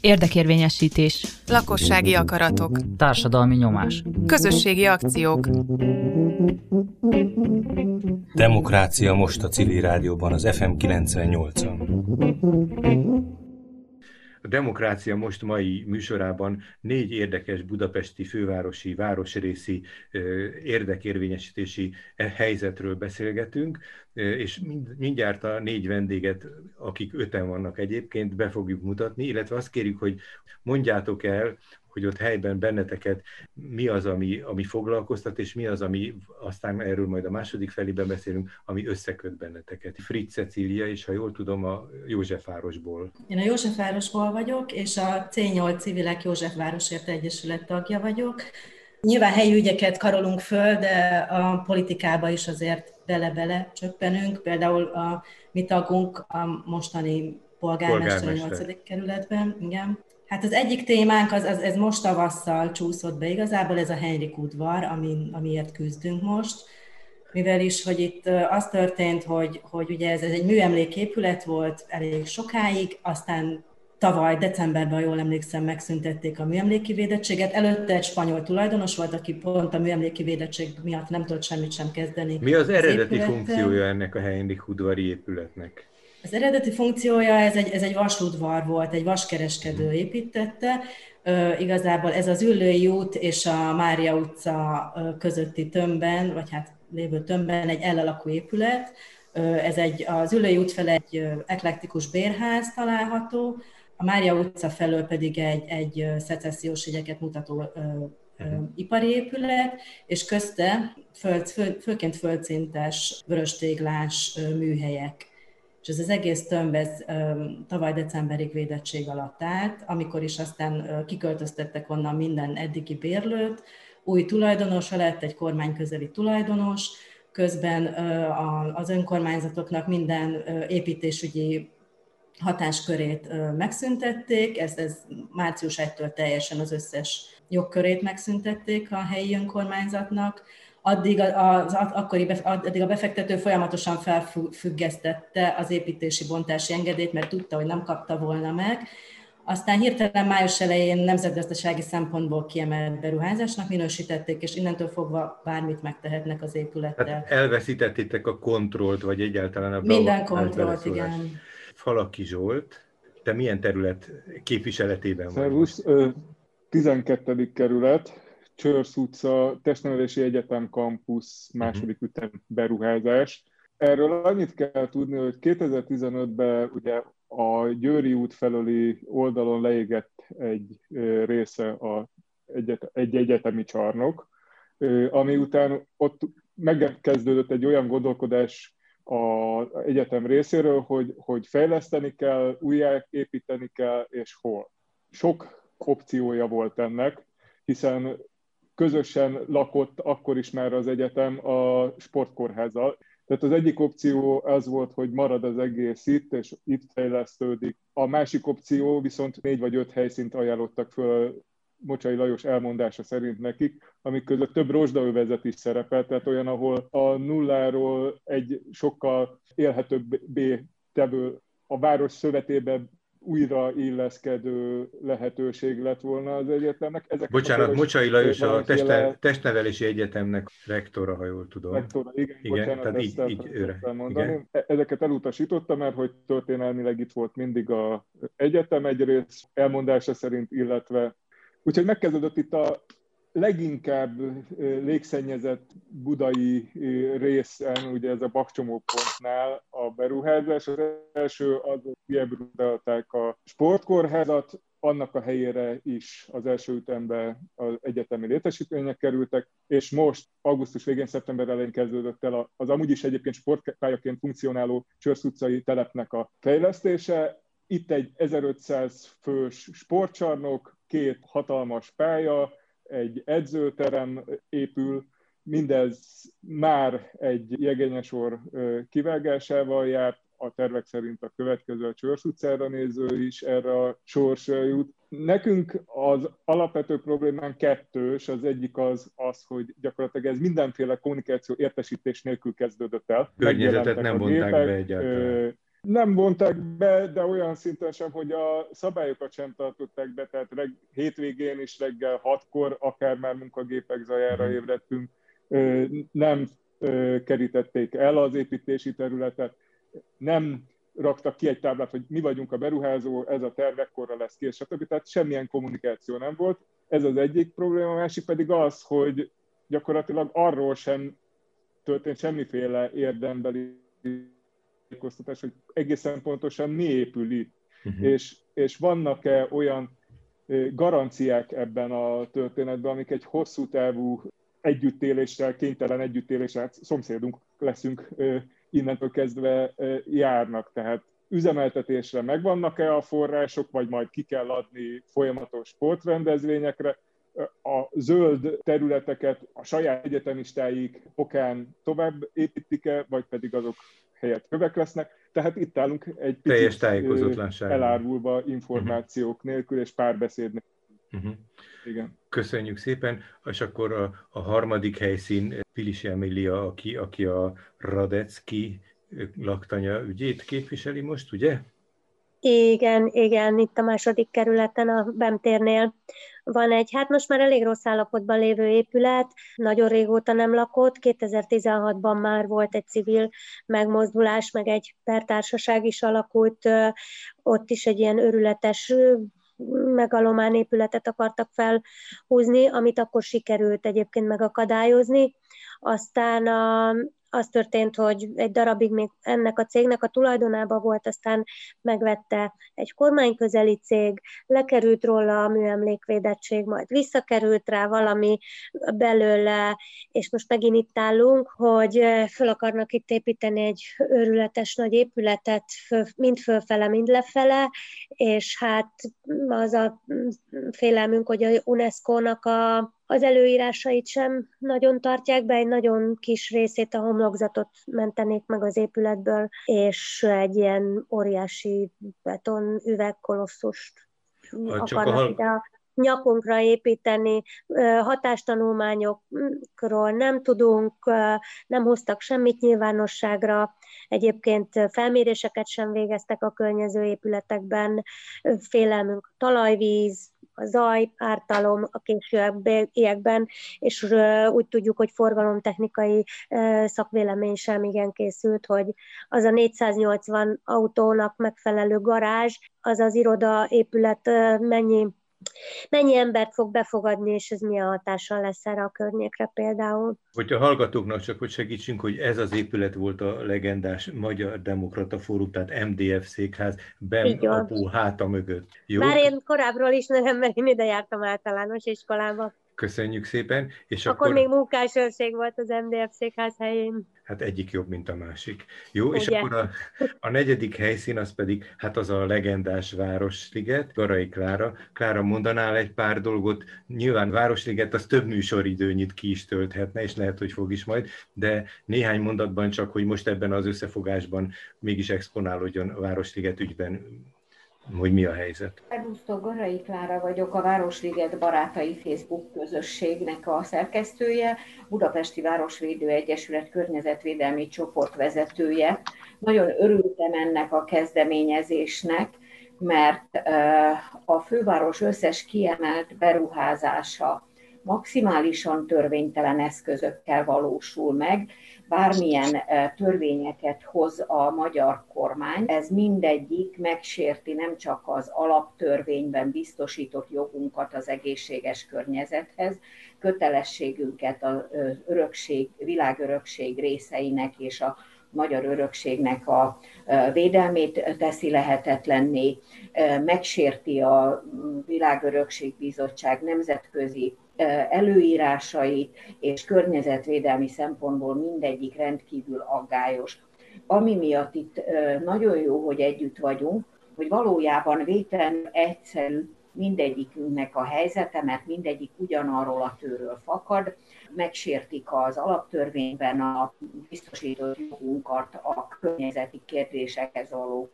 Érdekérvényesítés. Lakossági akaratok. Társadalmi nyomás. Közösségi akciók. Demokrácia most a civil rádióban, az FM 98-on. A Demokrácia most mai műsorában négy érdekes budapesti fővárosi, városrészi érdekérvényesítési e, helyzetről beszélgetünk, és mindjárt a négy vendéget, akik öten vannak egyébként, be fogjuk mutatni, illetve azt kérjük, hogy mondjátok el, hogy ott helyben benneteket mi az, ami, ami foglalkoztat, és mi az, ami aztán erről majd a második felében beszélünk, ami összeköt benneteket. Fritz Cecília, és ha jól tudom, a Józsefvárosból. Én a Józsefvárosból vagyok, és a C8 Civilek Józsefvárosért Egyesület tagja vagyok. Nyilván helyi ügyeket karolunk föl, de a politikába is azért bele-bele csöppenünk. Például a mi tagunk a mostani polgármester, polgármester. a 8. kerületben, igen. Hát az egyik témánk, az, az, ez most tavasszal csúszott be igazából, ez a Henrik udvar, ami, amiért küzdünk most, mivel is, hogy itt az történt, hogy, hogy ugye ez, ez egy műemléképület volt elég sokáig, aztán tavaly decemberben, jól emlékszem, megszüntették a műemléki védettséget. Előtte egy spanyol tulajdonos volt, aki pont a műemléki védettség miatt nem tudott semmit sem kezdeni. Mi az eredeti az funkciója ennek a Henrik udvari épületnek? Az eredeti funkciója, ez egy, ez egy vasudvar volt, egy vaskereskedő építette. Uh, igazából ez az Üllői út és a Mária utca közötti tömbben, vagy hát lévő tömbben egy elalakú épület. Ez egy, az Üllői út fel egy eklektikus bérház található, a Mária utca felől pedig egy, egy szecessziós ügyeket mutató uh-huh. ipari épület, és közte föld, föld, főként földszintes, vöröstéglás műhelyek és ez az egész tömb ez tavaly decemberig védettség alatt állt, amikor is aztán kiköltöztettek onnan minden eddigi bérlőt, új tulajdonosa lett, egy kormányközeli tulajdonos, közben az önkormányzatoknak minden építésügyi hatáskörét megszüntették, ez, ez március 1-től teljesen az összes jogkörét megszüntették a helyi önkormányzatnak, addig, az, akkori, addig a befektető folyamatosan felfüggesztette az építési bontási engedélyt, mert tudta, hogy nem kapta volna meg. Aztán hirtelen május elején nemzetgazdasági szempontból kiemelt beruházásnak minősítették, és innentől fogva bármit megtehetnek az épülettel. Hát elveszítettétek a kontrollt, vagy egyáltalán a Minden kontrollt, igen. Falaki Zsolt, te milyen terület képviseletében vagy? Szervusz, 12. kerület, Csörsz utca, Testnevelési Egyetem Campus második uh-huh. ütem beruházás. Erről annyit kell tudni, hogy 2015-ben ugye a Győri út felőli oldalon leégett egy része a egyet, egy egyetemi csarnok, ami után ott megkezdődött egy olyan gondolkodás az egyetem részéről, hogy, hogy fejleszteni kell, újjáépíteni kell, és hol. Sok opciója volt ennek, hiszen közösen lakott akkor is már az egyetem a sportkórházzal. Tehát az egyik opció az volt, hogy marad az egész itt, és itt fejlesztődik. A másik opció viszont négy vagy öt helyszínt ajánlottak föl Mocsai Lajos elmondása szerint nekik, amik között több rozsdaövezet is szerepel, tehát olyan, ahol a nulláról egy sokkal élhetőbb B tevő a város szövetében újra illeszkedő lehetőség lett volna az egyetemnek. Ezek bocsánat, Mocsai Lajos a teste, testnevelési egyetemnek rektora, ha jól tudom. Rektora, igen, igen bocsánat, tehát így, így őre. Mondani. Igen. E- ezeket elutasította, mert hogy történelmileg itt volt mindig a egyetem egyrészt elmondása szerint, illetve Úgyhogy megkezdődött itt a leginkább légszennyezett budai részen, ugye ez a bakcsomópontnál a beruházás. Az első az, hogy kiebrudálták a sportkórházat, annak a helyére is az első ütembe az egyetemi létesítmények kerültek, és most augusztus végén, szeptember elején kezdődött el az amúgy is egyébként sportpályaként funkcionáló Csörsz utcai telepnek a fejlesztése. Itt egy 1500 fős sportcsarnok, két hatalmas pálya, egy edzőterem épül, mindez már egy jegényesor kivágásával járt, a tervek szerint a következő a Csörs utcára néző is erre a sorsra jut. Nekünk az alapvető problémán kettős, az egyik az az, hogy gyakorlatilag ez mindenféle kommunikáció értesítés nélkül kezdődött el. Környezetet nem vonták be egyáltalán Nem vonták be, de olyan szinten sem, hogy a szabályokat sem tartották be, tehát reg, hétvégén is reggel hatkor, akár már munkagépek zajára mhm. ébredtünk, nem kerítették el az építési területet, nem raktak ki egy táblát, hogy mi vagyunk a beruházó, ez a terv ekkorra lesz kész, stb. Tehát semmilyen kommunikáció nem volt. Ez az egyik probléma, a másik pedig az, hogy gyakorlatilag arról sem történt semmiféle érdembeli tájékoztatás, hogy egészen pontosan mi épül itt, uh-huh. és, és vannak-e olyan garanciák ebben a történetben, amik egy hosszú távú együttéléssel, kénytelen együttéléssel, hát szomszédunk leszünk innentől kezdve járnak. Tehát üzemeltetésre megvannak-e a források, vagy majd ki kell adni folyamatos sportrendezvényekre, a zöld területeket a saját egyetemistáik okán tovább építik-e, vagy pedig azok helyett kövek lesznek. Tehát itt állunk egy Teljes picit elárulva információk uh-huh. nélkül és párbeszéd nélkül. Uh-huh. Igen. Köszönjük szépen, és akkor a, a harmadik helyszín Pilisi Emilia, aki, aki a Radecki laktanya ügyét képviseli most, ugye? Igen, igen, itt a második kerületen a Bemtérnél van egy, hát most már elég rossz állapotban lévő épület, nagyon régóta nem lakott, 2016-ban már volt egy civil megmozdulás, meg egy pertársaság is alakult, ott is egy ilyen örületes megalomán épületet akartak felhúzni, amit akkor sikerült egyébként megakadályozni. Aztán a, az történt, hogy egy darabig még ennek a cégnek a tulajdonában volt, aztán megvette egy kormányközeli cég, lekerült róla a műemlékvédettség, majd visszakerült rá valami belőle, és most megint itt állunk, hogy föl akarnak itt építeni egy őrületes nagy épületet, mind fölfele, mind lefele, és hát az a félelmünk, hogy a UNESCO-nak a az előírásait sem nagyon tartják be, egy nagyon kis részét a homlokzatot mentenék meg az épületből, és egy ilyen óriási beton üvegkolosszust akarnak a... ide a nyakunkra építeni, hatástanulmányokról nem tudunk, nem hoztak semmit nyilvánosságra, egyébként felméréseket sem végeztek a környező épületekben, félelmünk a talajvíz, a zaj, ártalom a későbbiekben, és úgy tudjuk, hogy forgalomtechnikai szakvélemény sem igen készült, hogy az a 480 autónak megfelelő garázs, az az iroda épület mennyi mennyi embert fog befogadni, és ez milyen hatással lesz erre a környékre például. Hogy a hallgatóknak csak, hogy segítsünk, hogy ez az épület volt a legendás Magyar Demokrata Fórum, tehát MDF székház, Ben Apu háta mögött. Jó? Bár én korábbról is nem, mert én ide jártam általános iskolába. Köszönjük szépen. És akkor, akkor még munkásőrség volt az MDF székház helyén. Hát egyik jobb, mint a másik. Jó, Ugye? és akkor a, a negyedik helyszín az pedig, hát az a legendás Városliget, Garai Klára. Klára, mondanál egy pár dolgot? Nyilván Városliget az több műsoridőnyit ki is tölthetne, és lehet, hogy fog is majd, de néhány mondatban csak, hogy most ebben az összefogásban mégis exponálódjon a Városliget ügyben hogy mi a helyzet. Szervusztok, Garai Klára vagyok, a Városliget Barátai Facebook közösségnek a szerkesztője, Budapesti Városvédő Egyesület környezetvédelmi csoport vezetője. Nagyon örültem ennek a kezdeményezésnek, mert a főváros összes kiemelt beruházása maximálisan törvénytelen eszközökkel valósul meg, bármilyen törvényeket hoz a magyar kormány, ez mindegyik megsérti nem csak az alaptörvényben biztosított jogunkat az egészséges környezethez, kötelességünket az örökség, világörökség részeinek és a magyar örökségnek a védelmét teszi lehetetlenné, eh, megsérti a Világörökség Bizottság nemzetközi előírásait, és környezetvédelmi szempontból mindegyik rendkívül aggályos. Ami miatt itt nagyon jó, hogy együtt vagyunk, hogy valójában vételen egyszerű mindegyikünknek a helyzete, mert mindegyik ugyanarról a tőről fakad, megsértik az alaptörvényben a biztosított jogunkat a környezeti kérdésekhez való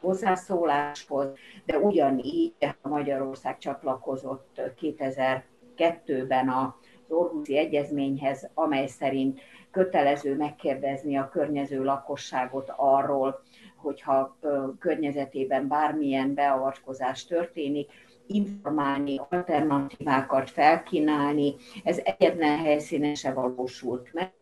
hozzászóláshoz, de ugyanígy a Magyarország csatlakozott 2000 2002-ben az Orhuszi Egyezményhez, amely szerint kötelező megkérdezni a környező lakosságot arról, hogyha környezetében bármilyen beavatkozás történik, informálni, alternatívákat felkínálni. Ez egyetlen helyszínen se valósult meg,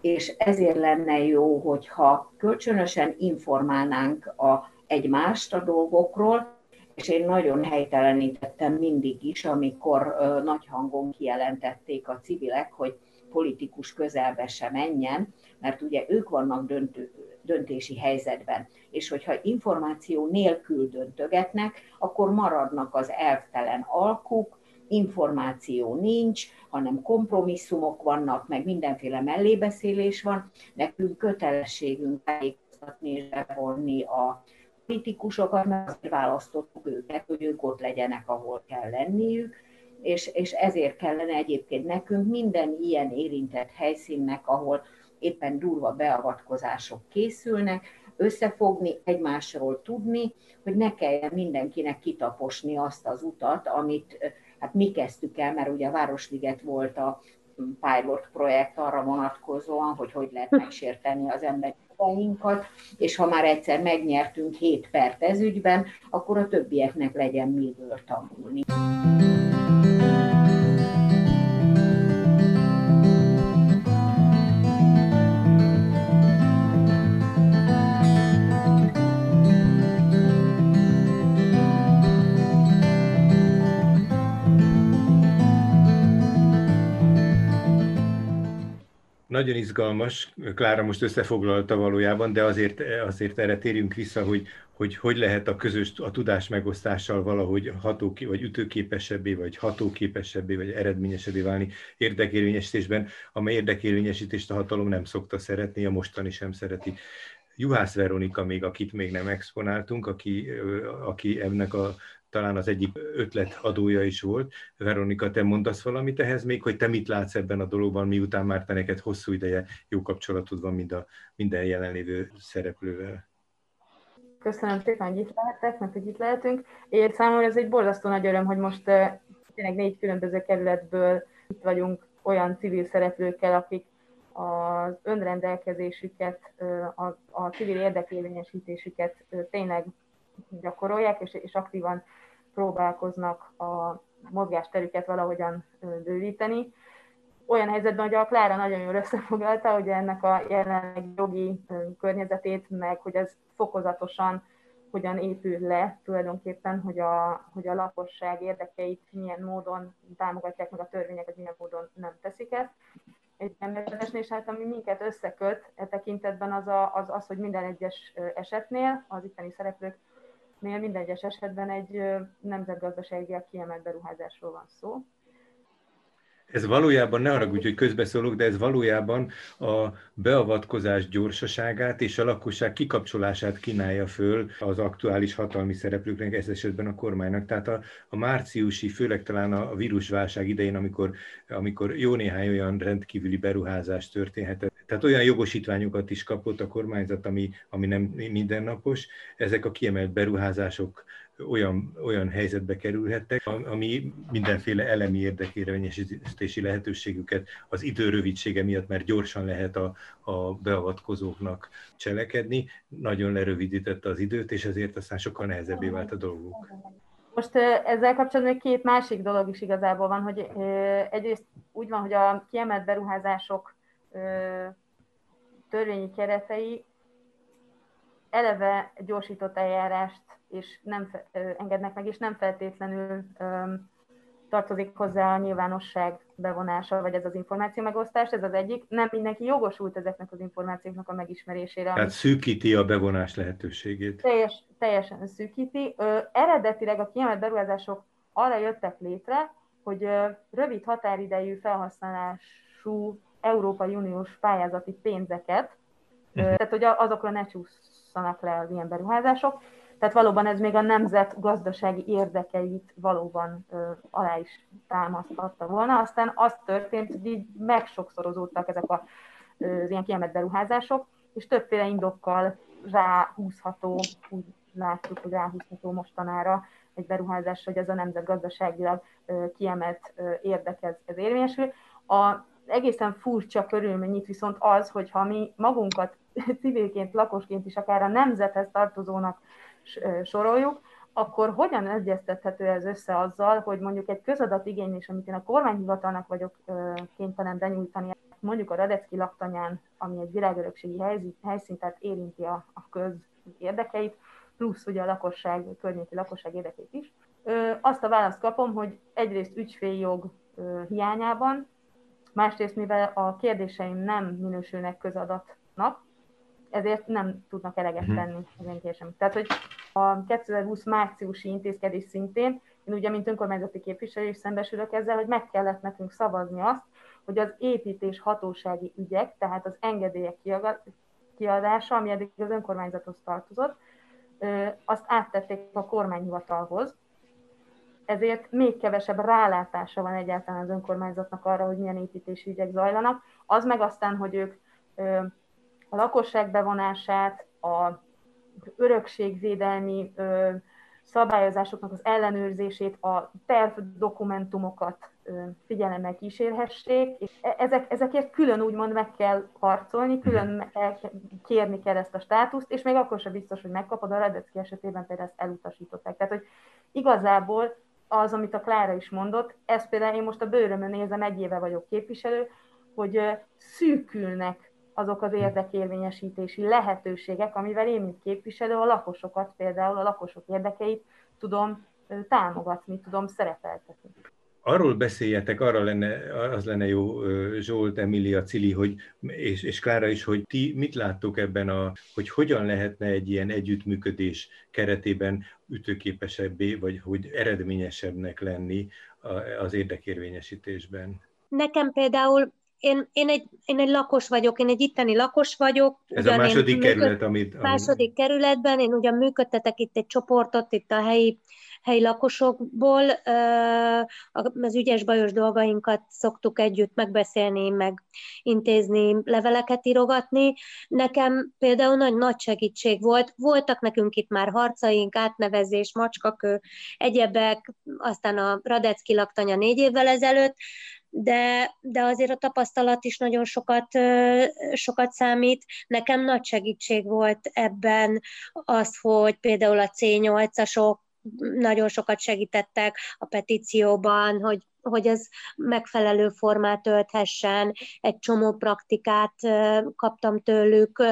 és ezért lenne jó, hogyha kölcsönösen informálnánk a, egymást a dolgokról, és én nagyon helytelenítettem mindig is, amikor nagy hangon kijelentették a civilek, hogy politikus közelbe se menjen, mert ugye ők vannak döntő, döntési helyzetben, és hogyha információ nélkül döntögetnek, akkor maradnak az elvtelen alkuk, információ nincs, hanem kompromisszumok vannak, meg mindenféle mellébeszélés van. Nekünk kötelességünk tájékoztatni és bevonni a politikusokat, mert azért választottuk őket, hogy ők ott legyenek, ahol kell lenniük, és, és ezért kellene egyébként nekünk minden ilyen érintett helyszínnek, ahol éppen durva beavatkozások készülnek, összefogni, egymásról tudni, hogy ne kelljen mindenkinek kitaposni azt az utat, amit hát mi kezdtük el, mert ugye a Városliget volt a pilot projekt arra vonatkozóan, hogy hogy lehet megsérteni az emberi jogainkat, és ha már egyszer megnyertünk 7 pert ez ügyben, akkor a többieknek legyen miből tanulni. Nagyon izgalmas, Klára most összefoglalta valójában, de azért, azért erre térjünk vissza, hogy, hogy hogy lehet a közös, a tudás megosztással valahogy ható, vagy ütőképesebbé, vagy hatóképesebbé, vagy eredményesebbé válni érdekérvényesítésben, amely érdekérvényesítést a hatalom nem szokta szeretni, a mostani sem szereti. Juhász Veronika még, akit még nem exponáltunk, aki, aki ennek a talán az egyik ötlet adója is volt. Veronika, te mondasz valamit ehhez még, hogy te mit látsz ebben a dologban, miután már te neked hosszú ideje jó kapcsolatod van mind a, minden jelenlévő szereplővel? Köszönöm szépen, hogy itt lehetek, mert hogy itt lehetünk. Én számomra ez egy borzasztó nagy öröm, hogy most tényleg négy különböző kerületből itt vagyunk olyan civil szereplőkkel, akik az önrendelkezésüket, a, a civil érdekérvényesítésüket tényleg gyakorolják, és, és aktívan próbálkoznak a mozgásterüket valahogyan bővíteni. Olyan helyzetben, hogy a Klára nagyon jól összefoglalta, hogy ennek a jelenleg jogi környezetét, meg hogy ez fokozatosan hogyan épül le tulajdonképpen, hogy a, hogy a lakosság érdekeit milyen módon támogatják meg a törvényeket, milyen módon nem teszik ezt. Egy emberezésnél, és hát ami minket összeköt e tekintetben az, a, az, az, hogy minden egyes esetnél az itteni szereplők nél minden egyes esetben egy nemzetgazdasági kiemelt beruházásról van szó. Ez valójában, ne arra hogy közbeszólok, de ez valójában a beavatkozás gyorsaságát és a lakosság kikapcsolását kínálja föl az aktuális hatalmi szereplőknek, ez esetben a kormánynak. Tehát a, a márciusi, főleg talán a vírusválság idején, amikor, amikor jó néhány olyan rendkívüli beruházás történhetett, tehát olyan jogosítványokat is kapott a kormányzat, ami, ami nem mindennapos. Ezek a kiemelt beruházások olyan, olyan helyzetbe kerülhettek, ami mindenféle elemi érdekérvényesítési lehetőségüket az idő miatt, mert gyorsan lehet a, a beavatkozóknak cselekedni, nagyon lerövidítette az időt, és ezért aztán sokkal nehezebbé vált a dolguk. Most ezzel kapcsolatban két másik dolog is igazából van, hogy egyrészt úgy van, hogy a kiemelt beruházások törvényi keretei eleve gyorsított eljárást és nem engednek meg, és nem feltétlenül tartozik hozzá a nyilvánosság bevonása, vagy ez az információ megosztás, ez az egyik. Nem mindenki jogosult ezeknek az információknak a megismerésére. Tehát szűkíti a bevonás lehetőségét. Teljes, teljesen szűkíti. Ö, eredetileg a kiemelt beruházások arra jöttek létre, hogy ö, rövid határidejű felhasználású Európai Uniós pályázati pénzeket, uh-huh. tehát hogy azokra ne csúszanak le az ilyen beruházások, tehát valóban ez még a nemzet gazdasági érdekeit valóban ö, alá is támaszthatta volna. Aztán az történt, hogy így megsokszorozódtak ezek a, az ilyen kiemelt beruházások, és többféle indokkal ráhúzható, úgy látjuk, hogy ráhúzható mostanára egy beruházás, hogy ez a nemzet gazdaságilag kiemelt érdekez ez érvényesül. A egészen furcsa körülmény itt viszont az, hogy ha mi magunkat civilként, lakosként is akár a nemzethez tartozónak soroljuk, akkor hogyan egyeztethető ez össze azzal, hogy mondjuk egy közadat igénylés, amit én a kormányhivatalnak vagyok kénytelen benyújtani, mondjuk a Radecki laktanyán, ami egy világörökségi helyszín, tehát érinti a, a köz érdekeit, plusz ugye a lakosság, a környéki lakosság érdekét is. Azt a választ kapom, hogy egyrészt ügyféljog hiányában, másrészt mivel a kérdéseim nem minősülnek közadatnak, ezért nem tudnak eleget mhm. tenni az én kérésem. Tehát, hogy a 2020 márciusi intézkedés szintén, én ugye, mint önkormányzati képviselő is szembesülök ezzel, hogy meg kellett nekünk szavazni azt, hogy az építés hatósági ügyek, tehát az engedélyek kiadása, ami eddig az önkormányzathoz tartozott, azt áttették a kormányhivatalhoz, ezért még kevesebb rálátása van egyáltalán az önkormányzatnak arra, hogy milyen építési ügyek zajlanak. Az meg aztán, hogy ők a lakosság bevonását, a örökségvédelmi szabályozásoknak az ellenőrzését, a terv dokumentumokat figyelemmel kísérhessék, és e-, ezek, ezekért külön úgymond meg kell harcolni, külön el, kérni kell ezt a státuszt, és még akkor sem biztos, hogy megkapod, a Radecki esetében például ezt elutasították. Tehát, hogy igazából az, amit a Klára is mondott, ezt például én most a bőrömön nézem, egy éve vagyok képviselő, hogy szűkülnek azok az érdekérvényesítési lehetőségek, amivel én, mint képviselő, a lakosokat, például a lakosok érdekeit tudom támogatni, tudom szerepeltetni. Arról beszéljetek, arra lenne, az lenne jó, Zsolt, Emilia, Cili, hogy, és, és Klára is, hogy ti mit láttok ebben, a, hogy hogyan lehetne egy ilyen együttműködés keretében ütőképesebbé, vagy hogy eredményesebbnek lenni az érdekérvényesítésben? Nekem például én, én, egy, én egy lakos vagyok, én egy itteni lakos vagyok. Ez a második kerület, amit... Második kerületben, én ugyan működtetek itt egy csoportot, itt a helyi, helyi lakosokból, az ügyes bajos dolgainkat szoktuk együtt megbeszélni, meg intézni, leveleket írogatni. Nekem például nagy, nagy segítség volt. Voltak nekünk itt már harcaink, átnevezés, macskakő, egyebek, aztán a Radecki laktanya négy évvel ezelőtt, de, de azért a tapasztalat is nagyon sokat, sokat számít. Nekem nagy segítség volt ebben az, hogy például a C8-asok nagyon sokat segítettek a petícióban, hogy, hogy ez megfelelő formát ölthessen, egy csomó praktikát kaptam tőlük.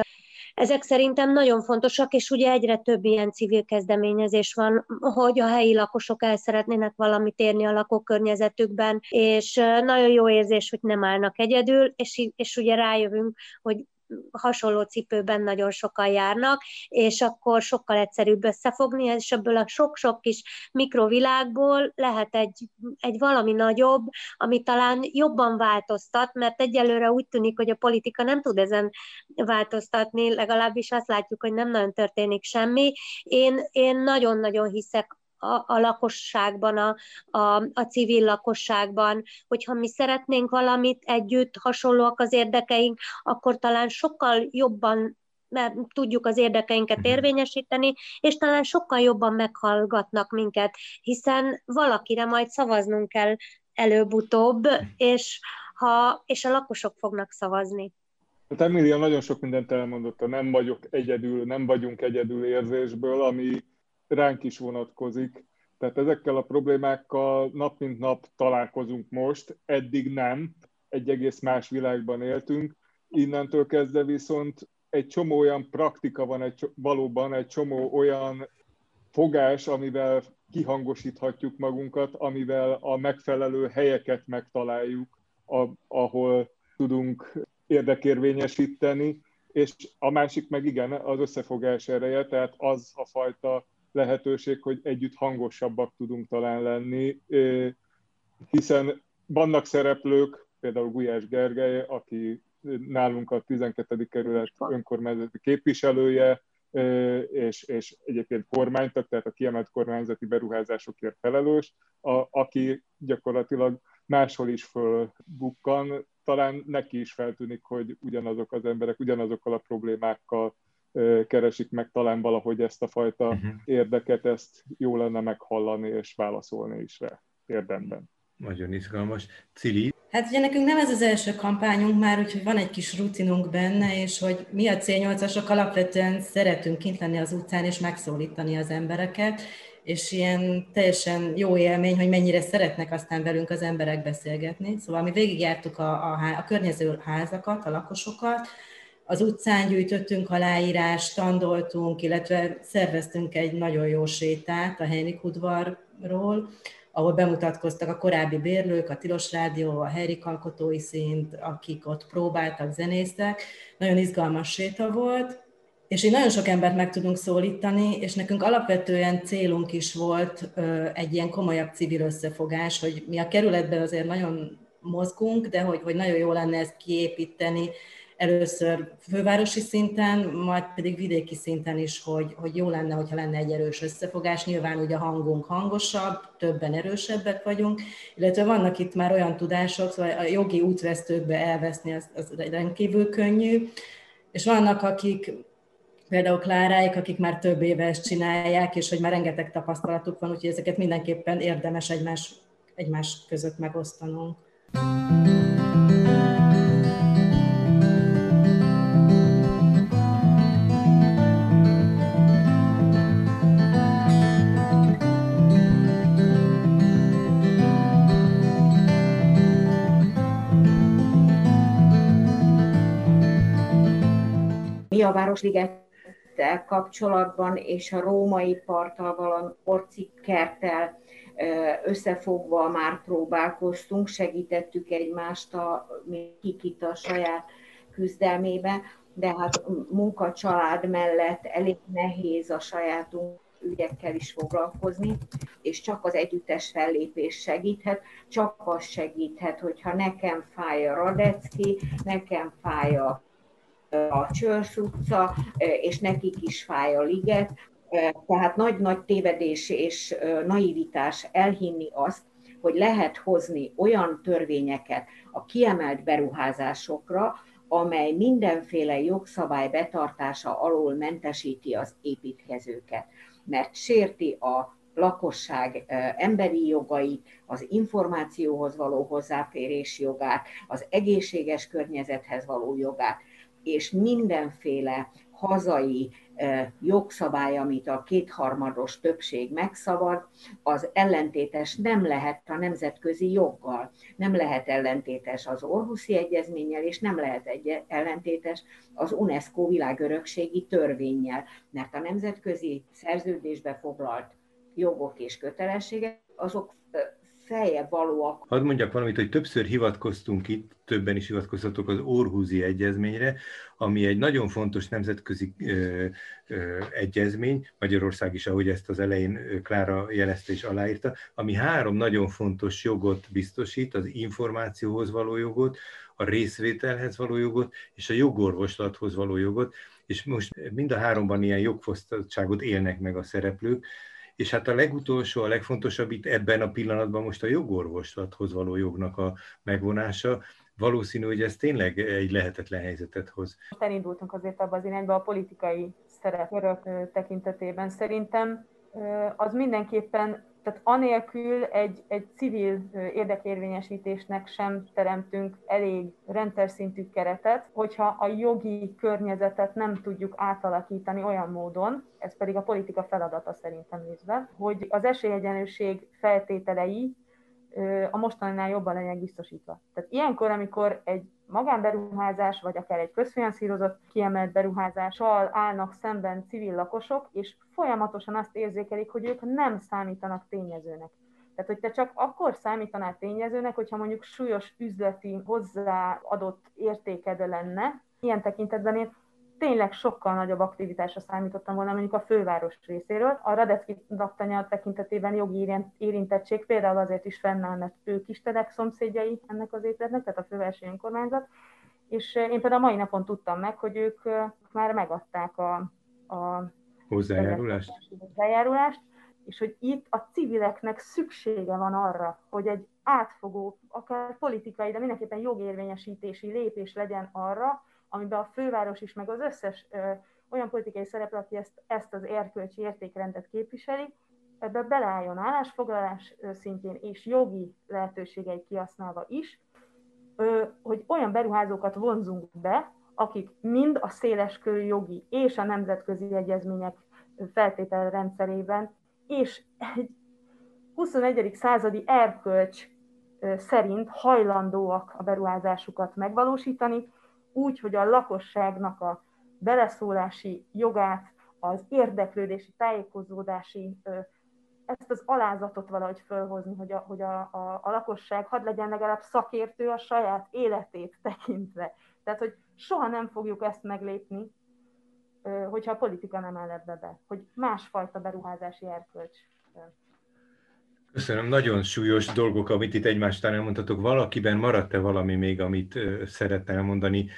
Ezek szerintem nagyon fontosak, és ugye egyre több ilyen civil kezdeményezés van, hogy a helyi lakosok el szeretnének valamit érni a lakókörnyezetükben, és nagyon jó érzés, hogy nem állnak egyedül, és, és ugye rájövünk, hogy hasonló cipőben nagyon sokan járnak, és akkor sokkal egyszerűbb összefogni, és ebből a sok-sok kis mikrovilágból lehet egy, egy valami nagyobb, ami talán jobban változtat, mert egyelőre úgy tűnik, hogy a politika nem tud ezen változtatni, legalábbis azt látjuk, hogy nem nagyon történik semmi. Én, én nagyon-nagyon hiszek a, a lakosságban, a, a, a civil lakosságban, hogyha mi szeretnénk valamit együtt, hasonlóak az érdekeink, akkor talán sokkal jobban mert tudjuk az érdekeinket mhm. érvényesíteni, és talán sokkal jobban meghallgatnak minket, hiszen valakire majd szavaznunk kell előbb-utóbb, mhm. és, ha, és a lakosok fognak szavazni. Hát Emilia nagyon sok mindent elmondotta, nem vagyok egyedül, nem vagyunk egyedül érzésből, ami ránk is vonatkozik. Tehát ezekkel a problémákkal nap mint nap találkozunk most, eddig nem, egy egész más világban éltünk, innentől kezdve viszont egy csomó olyan praktika van, egy, valóban egy csomó olyan fogás, amivel kihangosíthatjuk magunkat, amivel a megfelelő helyeket megtaláljuk, a, ahol tudunk érdekérvényesíteni, és a másik meg igen, az összefogás ereje, tehát az a fajta lehetőség, hogy együtt hangosabbak tudunk talán lenni, hiszen vannak szereplők, például Gulyás Gergely, aki nálunk a 12. kerület önkormányzati képviselője, és, és egyébként kormánytag, tehát a kiemelt kormányzati beruházásokért felelős, a, aki gyakorlatilag máshol is fölbukkan, talán neki is feltűnik, hogy ugyanazok az emberek ugyanazokkal a problémákkal keresik meg talán valahogy ezt a fajta uh-huh. érdeket, ezt jó lenne meghallani és válaszolni is rá érdemben. Nagyon izgalmas. Cili? Hát ugye nekünk nem ez az első kampányunk már, úgyhogy van egy kis rutinunk benne, és hogy mi a C8-asok alapvetően szeretünk kint lenni az utcán és megszólítani az embereket, és ilyen teljesen jó élmény, hogy mennyire szeretnek aztán velünk az emberek beszélgetni. Szóval mi végigjártuk a, a, a környező házakat, a lakosokat, az utcán gyűjtöttünk aláírást, standoltunk, illetve szerveztünk egy nagyon jó sétát a Henrik udvarról, ahol bemutatkoztak a korábbi bérlők, a Tilos Rádió, a Henrik Alkotói Szint, akik ott próbáltak, zenésztek. Nagyon izgalmas séta volt, és így nagyon sok embert meg tudunk szólítani, és nekünk alapvetően célunk is volt egy ilyen komolyabb civil összefogás, hogy mi a kerületben azért nagyon mozgunk, de hogy, hogy nagyon jó lenne ezt kiépíteni, először fővárosi szinten, majd pedig vidéki szinten is, hogy, hogy jó lenne, hogyha lenne egy erős összefogás. Nyilván ugye a hangunk hangosabb, többen erősebbek vagyunk, illetve vannak itt már olyan tudások, szóval a jogi útvesztőkbe elveszni az, az rendkívül könnyű, és vannak, akik például Kláráik, akik már több éve ezt csinálják, és hogy már rengeteg tapasztalatuk van, úgyhogy ezeket mindenképpen érdemes egymás, egymás között megosztanunk. Mi a Városliget kerttel kapcsolatban és a római parttal, valami kerttel összefogva már próbálkoztunk, segítettük egymást, a, kikit a saját küzdelmébe, de hát munka, család mellett elég nehéz a sajátunk ügyekkel is foglalkozni, és csak az együttes fellépés segíthet, csak az segíthet, hogyha nekem fáj a Radecki, nekem fáj a a Csörsz utca, és nekik is fáj a liget. Tehát nagy-nagy tévedés és naivitás elhinni azt, hogy lehet hozni olyan törvényeket a kiemelt beruházásokra, amely mindenféle jogszabály betartása alól mentesíti az építkezőket, mert sérti a lakosság emberi jogait, az információhoz való hozzáférés jogát, az egészséges környezethez való jogát, és mindenféle hazai jogszabály, amit a kétharmados többség megszavad, az ellentétes nem lehet a nemzetközi joggal, nem lehet ellentétes az Orhuszi Egyezménnyel, és nem lehet egy ellentétes az UNESCO világörökségi törvényel, mert a nemzetközi szerződésbe foglalt jogok és kötelességek, azok feljebb valóak. Hadd mondjak valamit, hogy többször hivatkoztunk itt, többen is hivatkozhatok az Orhúzi Egyezményre, ami egy nagyon fontos nemzetközi ö, ö, egyezmény, Magyarország is, ahogy ezt az elején Klára jelezte és aláírta, ami három nagyon fontos jogot biztosít, az információhoz való jogot, a részvételhez való jogot, és a jogorvoslathoz való jogot, és most mind a háromban ilyen jogfosztottságot élnek meg a szereplők, és hát a legutolsó, a legfontosabb itt ebben a pillanatban most a jogorvoslathoz való jognak a megvonása. Valószínű, hogy ez tényleg egy lehetetlen helyzetet hoz. Most elindultunk azért abba az irányba a politikai szerepkörök tekintetében. Szerintem az mindenképpen tehát anélkül egy, egy civil érdekérvényesítésnek sem teremtünk elég rendszer keretet, hogyha a jogi környezetet nem tudjuk átalakítani olyan módon, ez pedig a politika feladata szerintem nézve, hogy az esélyegyenlőség feltételei a mostaninál jobban legyenek biztosítva. Tehát ilyenkor, amikor egy magánberuházás, vagy akár egy közfinanszírozott kiemelt beruházással állnak szemben civil lakosok, és folyamatosan azt érzékelik, hogy ők nem számítanak tényezőnek. Tehát, hogy te csak akkor számítanál tényezőnek, hogyha mondjuk súlyos üzleti hozzáadott értéked lenne, ilyen tekintetben én tényleg sokkal nagyobb aktivitásra számítottam volna mondjuk a főváros részéről. A Radecki laktanya tekintetében jogi érintettség például azért is fennáll, mert ők is telek szomszédjai ennek az épületnek, tehát a fővárosi önkormányzat, és én például a mai napon tudtam meg, hogy ők már megadták a, a hozzájárulást. hozzájárulást, és hogy itt a civileknek szüksége van arra, hogy egy átfogó, akár politikai, de mindenképpen jogérvényesítési lépés legyen arra, amiben a főváros is, meg az összes ö, olyan politikai szereplő, aki ezt, ezt az erkölcsi értékrendet képviseli, ebbe beleálljon állásfoglalás szintjén és jogi lehetőségeit kihasználva is, hogy olyan beruházókat vonzunk be, akik mind a széleskörű jogi és a nemzetközi egyezmények feltételrendszerében, és egy 21. századi erkölcs szerint hajlandóak a beruházásukat megvalósítani, úgy, hogy a lakosságnak a beleszólási jogát, az érdeklődési, tájékozódási, ezt az alázatot valahogy fölhozni, hogy a, hogy a, a, a lakosság hadd legyen legalább szakértő a saját életét tekintve. Tehát, hogy soha nem fogjuk ezt meglépni, hogyha a politika nem áll ebbe be, hogy másfajta beruházási erkölcs Köszönöm, nagyon súlyos dolgok, amit itt egymástán elmondhatok. Valakiben maradt-e valami még, amit szeretne elmondani?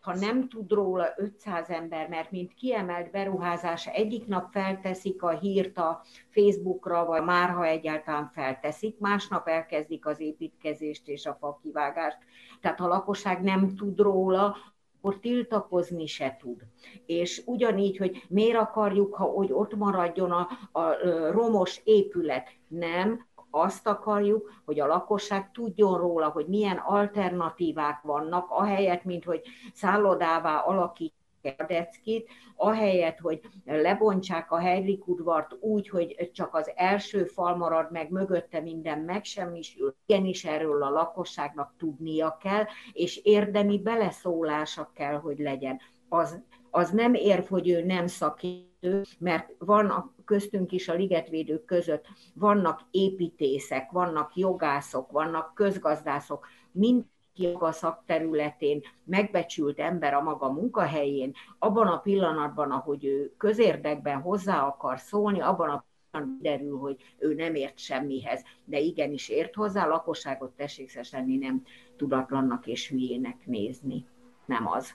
Ha nem tud róla 500 ember, mert mint kiemelt beruházás egyik nap felteszik a hírt a Facebookra, vagy már ha egyáltalán felteszik, másnap elkezdik az építkezést és a fakivágást. Tehát a lakosság nem tud róla, akkor tiltakozni se tud. És ugyanígy, hogy miért akarjuk, ha, hogy ott maradjon a, a romos épület, nem, azt akarjuk, hogy a lakosság tudjon róla, hogy milyen alternatívák vannak, ahelyett, mint hogy szállodává alakít Deckit, ahelyett, hogy lebontsák a Heilig udvart úgy, hogy csak az első fal marad meg, mögötte minden megsemmisül. Igenis erről a lakosságnak tudnia kell, és érdemi beleszólása kell, hogy legyen. Az, az nem érv, hogy ő nem szakértő, mert van a köztünk is a ligetvédők között, vannak építészek, vannak jogászok, vannak közgazdászok, mind a szakterületén megbecsült ember a maga munkahelyén, abban a pillanatban, ahogy ő közérdekben hozzá akar szólni, abban a pillanatban derül, hogy ő nem ért semmihez, de igenis ért hozzá, a lakosságot tessék lenni, nem tudatlannak és hülyének nézni. Nem az.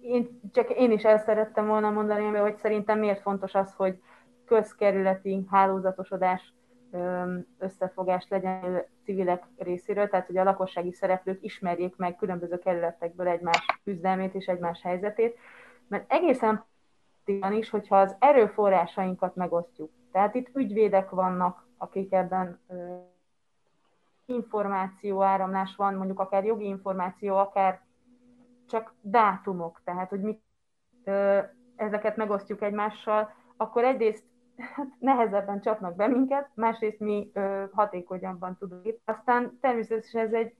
Én, csak én is el szerettem volna mondani, hogy szerintem miért fontos az, hogy közkerületi hálózatosodás összefogás legyen civilek részéről, tehát hogy a lakossági szereplők ismerjék meg különböző kerületekből egymás küzdelmét és egymás helyzetét, mert egészen is, hogyha az erőforrásainkat megosztjuk. Tehát itt ügyvédek vannak, akik ebben információ áramlás van, mondjuk akár jogi információ, akár csak dátumok, tehát hogy mi ezeket megosztjuk egymással, akkor egyrészt nehezebben csapnak be minket, másrészt mi ö, hatékonyabban tudunk. Aztán természetesen ez egy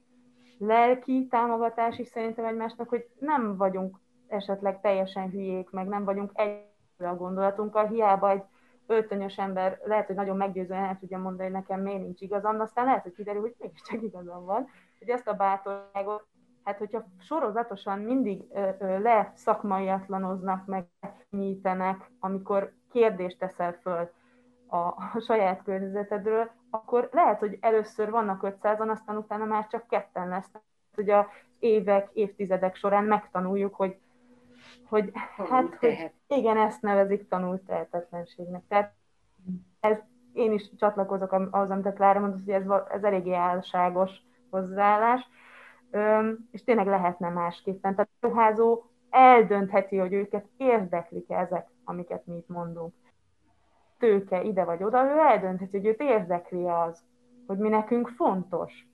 lelki támogatás is szerintem egymásnak, hogy nem vagyunk esetleg teljesen hülyék, meg nem vagyunk egy a gondolatunkkal, hiába egy öltönyös ember lehet, hogy nagyon meggyőzően el tudja mondani, hogy nekem miért nincs igazam, aztán lehet, hogy kiderül, hogy mégiscsak igazam van. Hogy ezt a bátorságot, hát hogyha sorozatosan mindig ö, ö, leszakmaiatlanoznak, meg nyítenek, amikor kérdést teszel föl a, a saját környezetedről, akkor lehet, hogy először vannak 500-an, aztán utána már csak ketten lesznek. Hogy a évek, évtizedek során megtanuljuk, hogy, hogy hát, hogy igen, ezt nevezik tanult tehetetlenségnek. Tehát ez, én is csatlakozok ahhoz, amit a Klára mondott, hogy ez, ez eléggé álságos hozzáállás, és tényleg lehetne másképpen. Tehát a ruházó eldöntheti, hogy őket érdeklik ezek amiket mi itt mondunk. Tőke ide vagy oda, ő eldöntheti, hogy őt érdekli az, hogy mi nekünk fontos,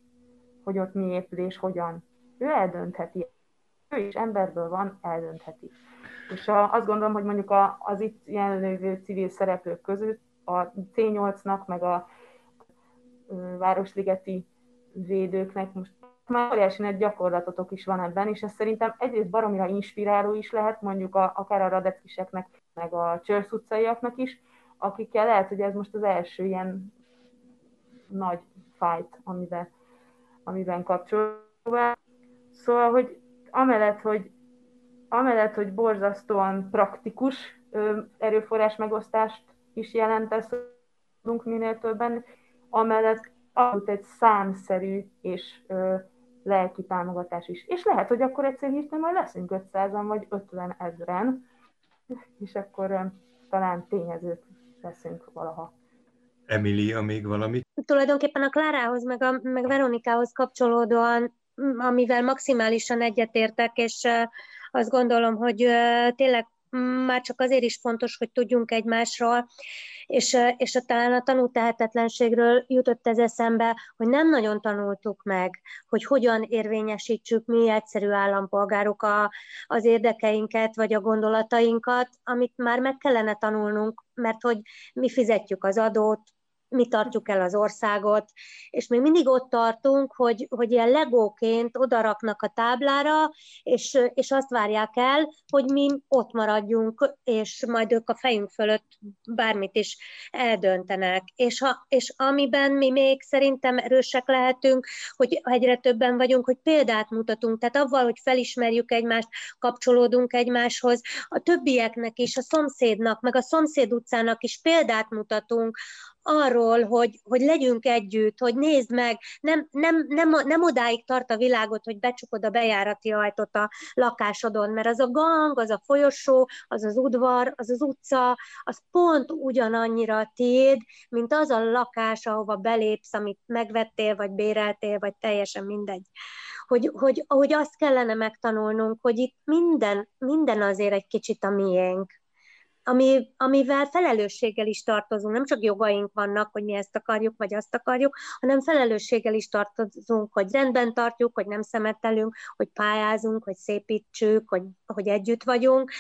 hogy ott mi épül és hogyan. Ő eldöntheti. Ő is emberből van, eldöntheti. És a, azt gondolom, hogy mondjuk a, az itt jelenlévő civil szereplők között a C8-nak, meg a Városligeti védőknek most már óriási nagy gyakorlatotok is van ebben, és ez szerintem egyrészt baromira inspiráló is lehet, mondjuk a, akár a radeckiseknek, meg a Csörsz utcaiaknak is, akikkel lehet, hogy ez most az első ilyen nagy fight, amiben, amiben kapcsolódva. Szóval, hogy amellett, hogy amellett, hogy borzasztóan praktikus erőforrás megosztást is jelent ez, minél többen, amellett egy számszerű és lelki támogatás is. És lehet, hogy akkor egyszer hirtelen majd leszünk 500-an vagy 50 ezeren, és akkor talán tényezők leszünk valaha. Emilia, még valamit? Tulajdonképpen a Klárához, meg, a, meg Veronikához kapcsolódóan, amivel maximálisan egyetértek, és azt gondolom, hogy tényleg már csak azért is fontos, hogy tudjunk egymásról, És, és a, talán a tanútehetetlenségről jutott ez eszembe, hogy nem nagyon tanultuk meg, hogy hogyan érvényesítsük mi egyszerű állampolgárok a, az érdekeinket, vagy a gondolatainkat, amit már meg kellene tanulnunk, mert hogy mi fizetjük az adót, mi tartjuk el az országot, és még mindig ott tartunk, hogy, hogy ilyen legóként odaraknak a táblára, és, és azt várják el, hogy mi ott maradjunk, és majd ők a fejünk fölött bármit is eldöntenek. És, ha, és amiben mi még szerintem erősek lehetünk, hogy egyre többen vagyunk, hogy példát mutatunk, tehát avval, hogy felismerjük egymást, kapcsolódunk egymáshoz, a többieknek is, a szomszédnak, meg a szomszéd utcának is példát mutatunk, arról, hogy, hogy legyünk együtt, hogy nézd meg, nem, nem, nem, nem odáig tart a világot, hogy becsukod a bejárati ajtót a lakásodon, mert az a gang, az a folyosó, az az udvar, az az utca, az pont ugyanannyira tiéd, mint az a lakás, ahova belépsz, amit megvettél, vagy béreltél, vagy teljesen mindegy. Hogy, hogy, hogy azt kellene megtanulnunk, hogy itt minden, minden azért egy kicsit a miénk ami, amivel felelősséggel is tartozunk. Nem csak jogaink vannak, hogy mi ezt akarjuk, vagy azt akarjuk, hanem felelősséggel is tartozunk, hogy rendben tartjuk, hogy nem szemetelünk, hogy pályázunk, hogy szépítsük, hogy, hogy együtt vagyunk.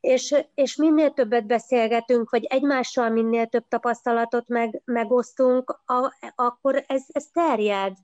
És, és minél többet beszélgetünk, vagy egymással minél több tapasztalatot meg, megosztunk, a, akkor ez, ez terjed.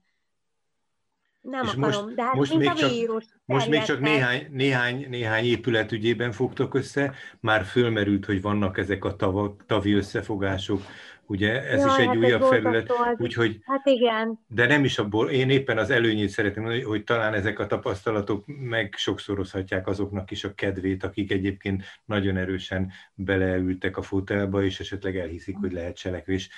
Nem és akarom, most, de hát most még csak, vírus. Most még csak néhány, néhány, néhány épület ügyében fogtok össze, már fölmerült, hogy vannak ezek a tavak, tavi összefogások, ugye ez ja, is egy hát újabb felület, úgyhogy... Hát igen. De nem is abból, én éppen az előnyét szeretném mondani, hogy talán ezek a tapasztalatok meg sokszorozhatják azoknak is a kedvét, akik egyébként nagyon erősen beleültek a fotelba, és esetleg elhiszik, hogy lehet cselekvés.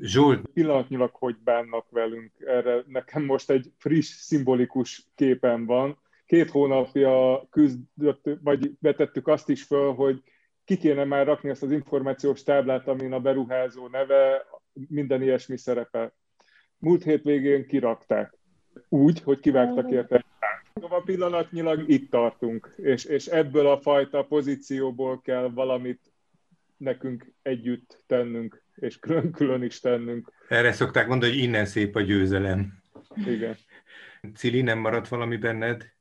Zsolt. Pillanatnyilag hogy bánnak velünk, erre nekem most egy friss, szimbolikus képen van. Két hónapja küzdött, vagy vetettük azt is föl, hogy ki kéne már rakni ezt az információs táblát, amin a beruházó neve, minden ilyesmi szerepel. Múlt hétvégén kirakták. Úgy, hogy kivágtak érte. Szóval pillanatnyilag itt tartunk, és, és ebből a fajta pozícióból kell valamit nekünk együtt tennünk és külön-külön is tennünk. Erre szokták mondani, hogy innen szép a győzelem. Igen. Cili, nem maradt valami benned?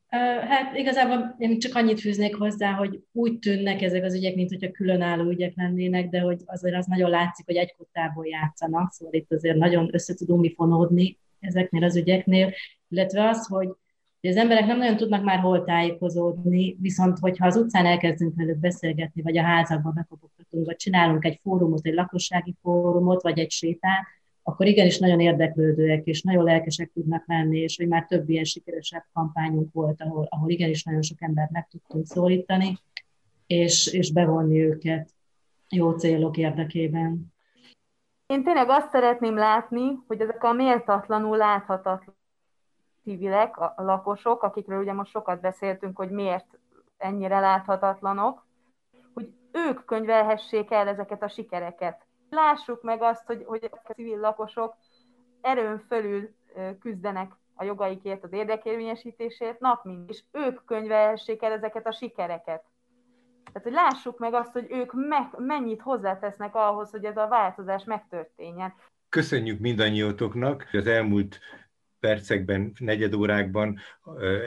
Hát igazából én csak annyit fűznék hozzá, hogy úgy tűnnek ezek az ügyek, mint hogyha különálló ügyek lennének, de hogy azért az nagyon látszik, hogy egy kottából játszanak, szóval itt azért nagyon össze tudunk mi fonódni ezeknél az ügyeknél, illetve az, hogy hogy az emberek nem nagyon tudnak már hol tájékozódni, viszont hogyha az utcán elkezdünk velük beszélgetni, vagy a házakban bekopogtatunk, vagy csinálunk egy fórumot, egy lakossági fórumot, vagy egy sétát, akkor igenis nagyon érdeklődőek és nagyon lelkesek tudnak lenni, és hogy már több ilyen sikeresebb kampányunk volt, ahol, ahol igenis nagyon sok embert meg tudtunk szólítani, és, és bevonni őket jó célok érdekében. Én tényleg azt szeretném látni, hogy ezek a méltatlanul láthatatlan civilek, a lakosok, akikről ugye most sokat beszéltünk, hogy miért ennyire láthatatlanok, hogy ők könyvelhessék el ezeket a sikereket. Lássuk meg azt, hogy, hogy a civil lakosok erőn fölül küzdenek a jogaikért, az érdekérvényesítésért nap mint, és ők könyvelhessék el ezeket a sikereket. Tehát, hogy lássuk meg azt, hogy ők me- mennyit hozzátesznek ahhoz, hogy ez a változás megtörténjen. Köszönjük mindannyiótoknak, az elmúlt percekben, negyedórákban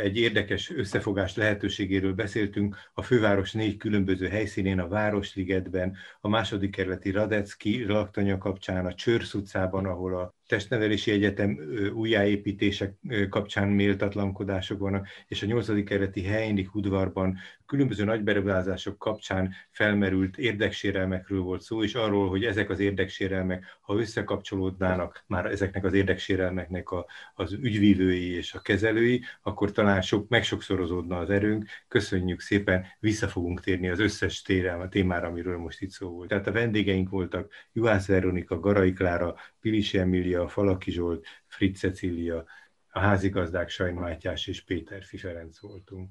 egy érdekes összefogás lehetőségéről beszéltünk. A főváros négy különböző helyszínén, a Városligetben, a második kerületi Radecki laktanya kapcsán, a Csörsz utcában, ahol a testnevelési egyetem újjáépítések kapcsán méltatlankodások vannak, és a 8. kerületi Heinrich udvarban különböző nagyberuházások kapcsán felmerült érdeksérelmekről volt szó, és arról, hogy ezek az érdeksérelmek, ha összekapcsolódnának már ezeknek az érdeksérelmeknek a, az ügyvívői és a kezelői, akkor talán sok, megsokszorozódna az erőnk. Köszönjük szépen, vissza fogunk térni az összes térem, a témára, amiről most itt szó volt. Tehát a vendégeink voltak Juhász Veronika, Garai Klára, Pilisi Emília, Falaki Zsolt, Fritz Cecília, a házigazdák Sajn Mátyás és Péter Ferenc voltunk.